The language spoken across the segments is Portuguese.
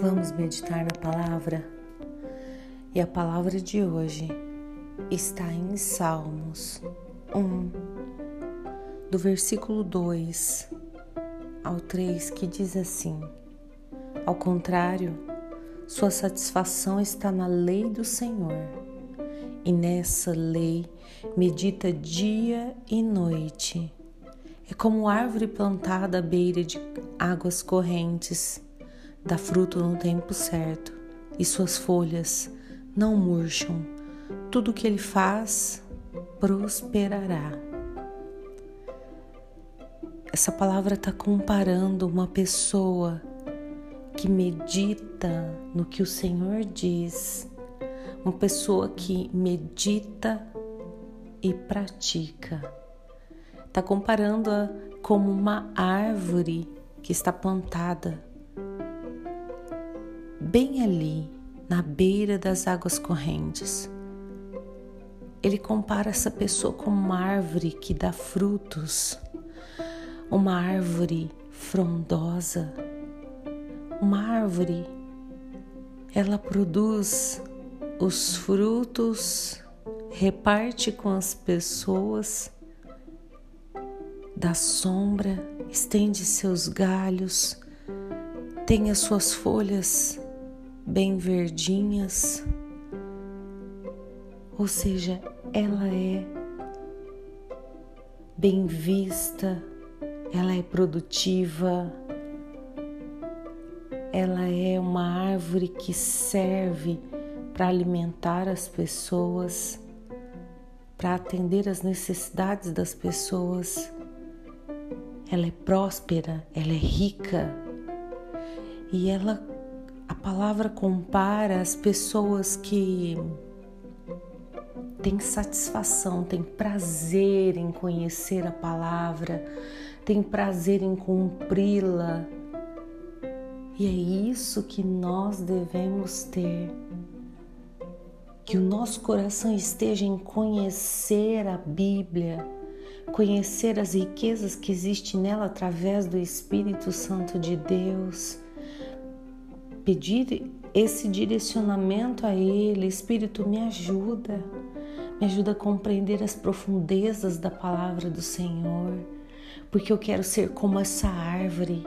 Vamos meditar na palavra? E a palavra de hoje está em Salmos 1, do versículo 2 ao 3, que diz assim: Ao contrário, sua satisfação está na lei do Senhor, e nessa lei medita dia e noite. É como árvore plantada à beira de águas correntes dá fruto no tempo certo e suas folhas não murcham. Tudo que ele faz prosperará. Essa palavra está comparando uma pessoa que medita no que o Senhor diz, uma pessoa que medita e pratica. Está comparando-a como uma árvore que está plantada bem ali, na beira das águas correntes. Ele compara essa pessoa com uma árvore que dá frutos, uma árvore frondosa, uma árvore, ela produz os frutos, reparte com as pessoas, dá sombra, estende seus galhos, tem as suas folhas bem verdinhas, ou seja, ela é bem vista, ela é produtiva, ela é uma árvore que serve para alimentar as pessoas, para atender as necessidades das pessoas. Ela é próspera, ela é rica e ela a palavra compara as pessoas que têm satisfação, têm prazer em conhecer a palavra, têm prazer em cumpri-la. E é isso que nós devemos ter. Que o nosso coração esteja em conhecer a Bíblia, conhecer as riquezas que existem nela através do Espírito Santo de Deus pedir esse direcionamento a Ele. Espírito, me ajuda, me ajuda a compreender as profundezas da palavra do Senhor, porque eu quero ser como essa árvore.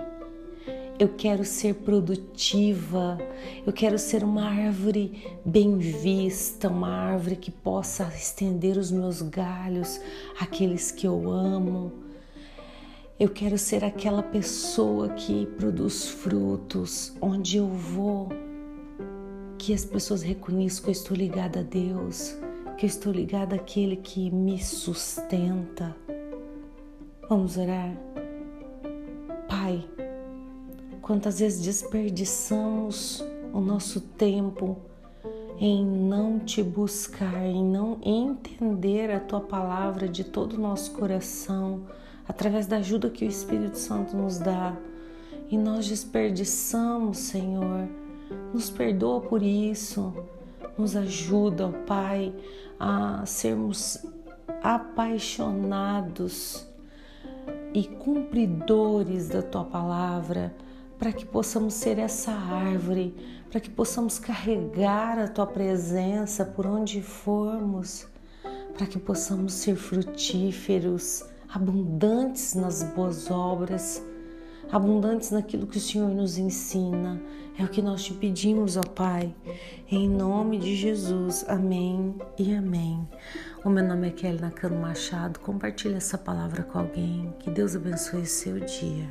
Eu quero ser produtiva, eu quero ser uma árvore bem vista, uma árvore que possa estender os meus galhos àqueles que eu amo, eu quero ser aquela pessoa que produz frutos onde eu vou, que as pessoas reconheçam que eu estou ligada a Deus, que eu estou ligada àquele que me sustenta. Vamos orar? Pai, quantas vezes desperdiçamos o nosso tempo em não te buscar, em não entender a tua palavra de todo o nosso coração através da ajuda que o Espírito Santo nos dá. E nós desperdiçamos, Senhor. Nos perdoa por isso. Nos ajuda, ó Pai, a sermos apaixonados e cumpridores da tua palavra, para que possamos ser essa árvore, para que possamos carregar a tua presença por onde formos, para que possamos ser frutíferos abundantes nas boas obras, abundantes naquilo que o Senhor nos ensina. É o que nós te pedimos, ó Pai, em nome de Jesus. Amém e amém. O meu nome é Kelly Nakano Machado. Compartilhe essa palavra com alguém. Que Deus abençoe o seu dia.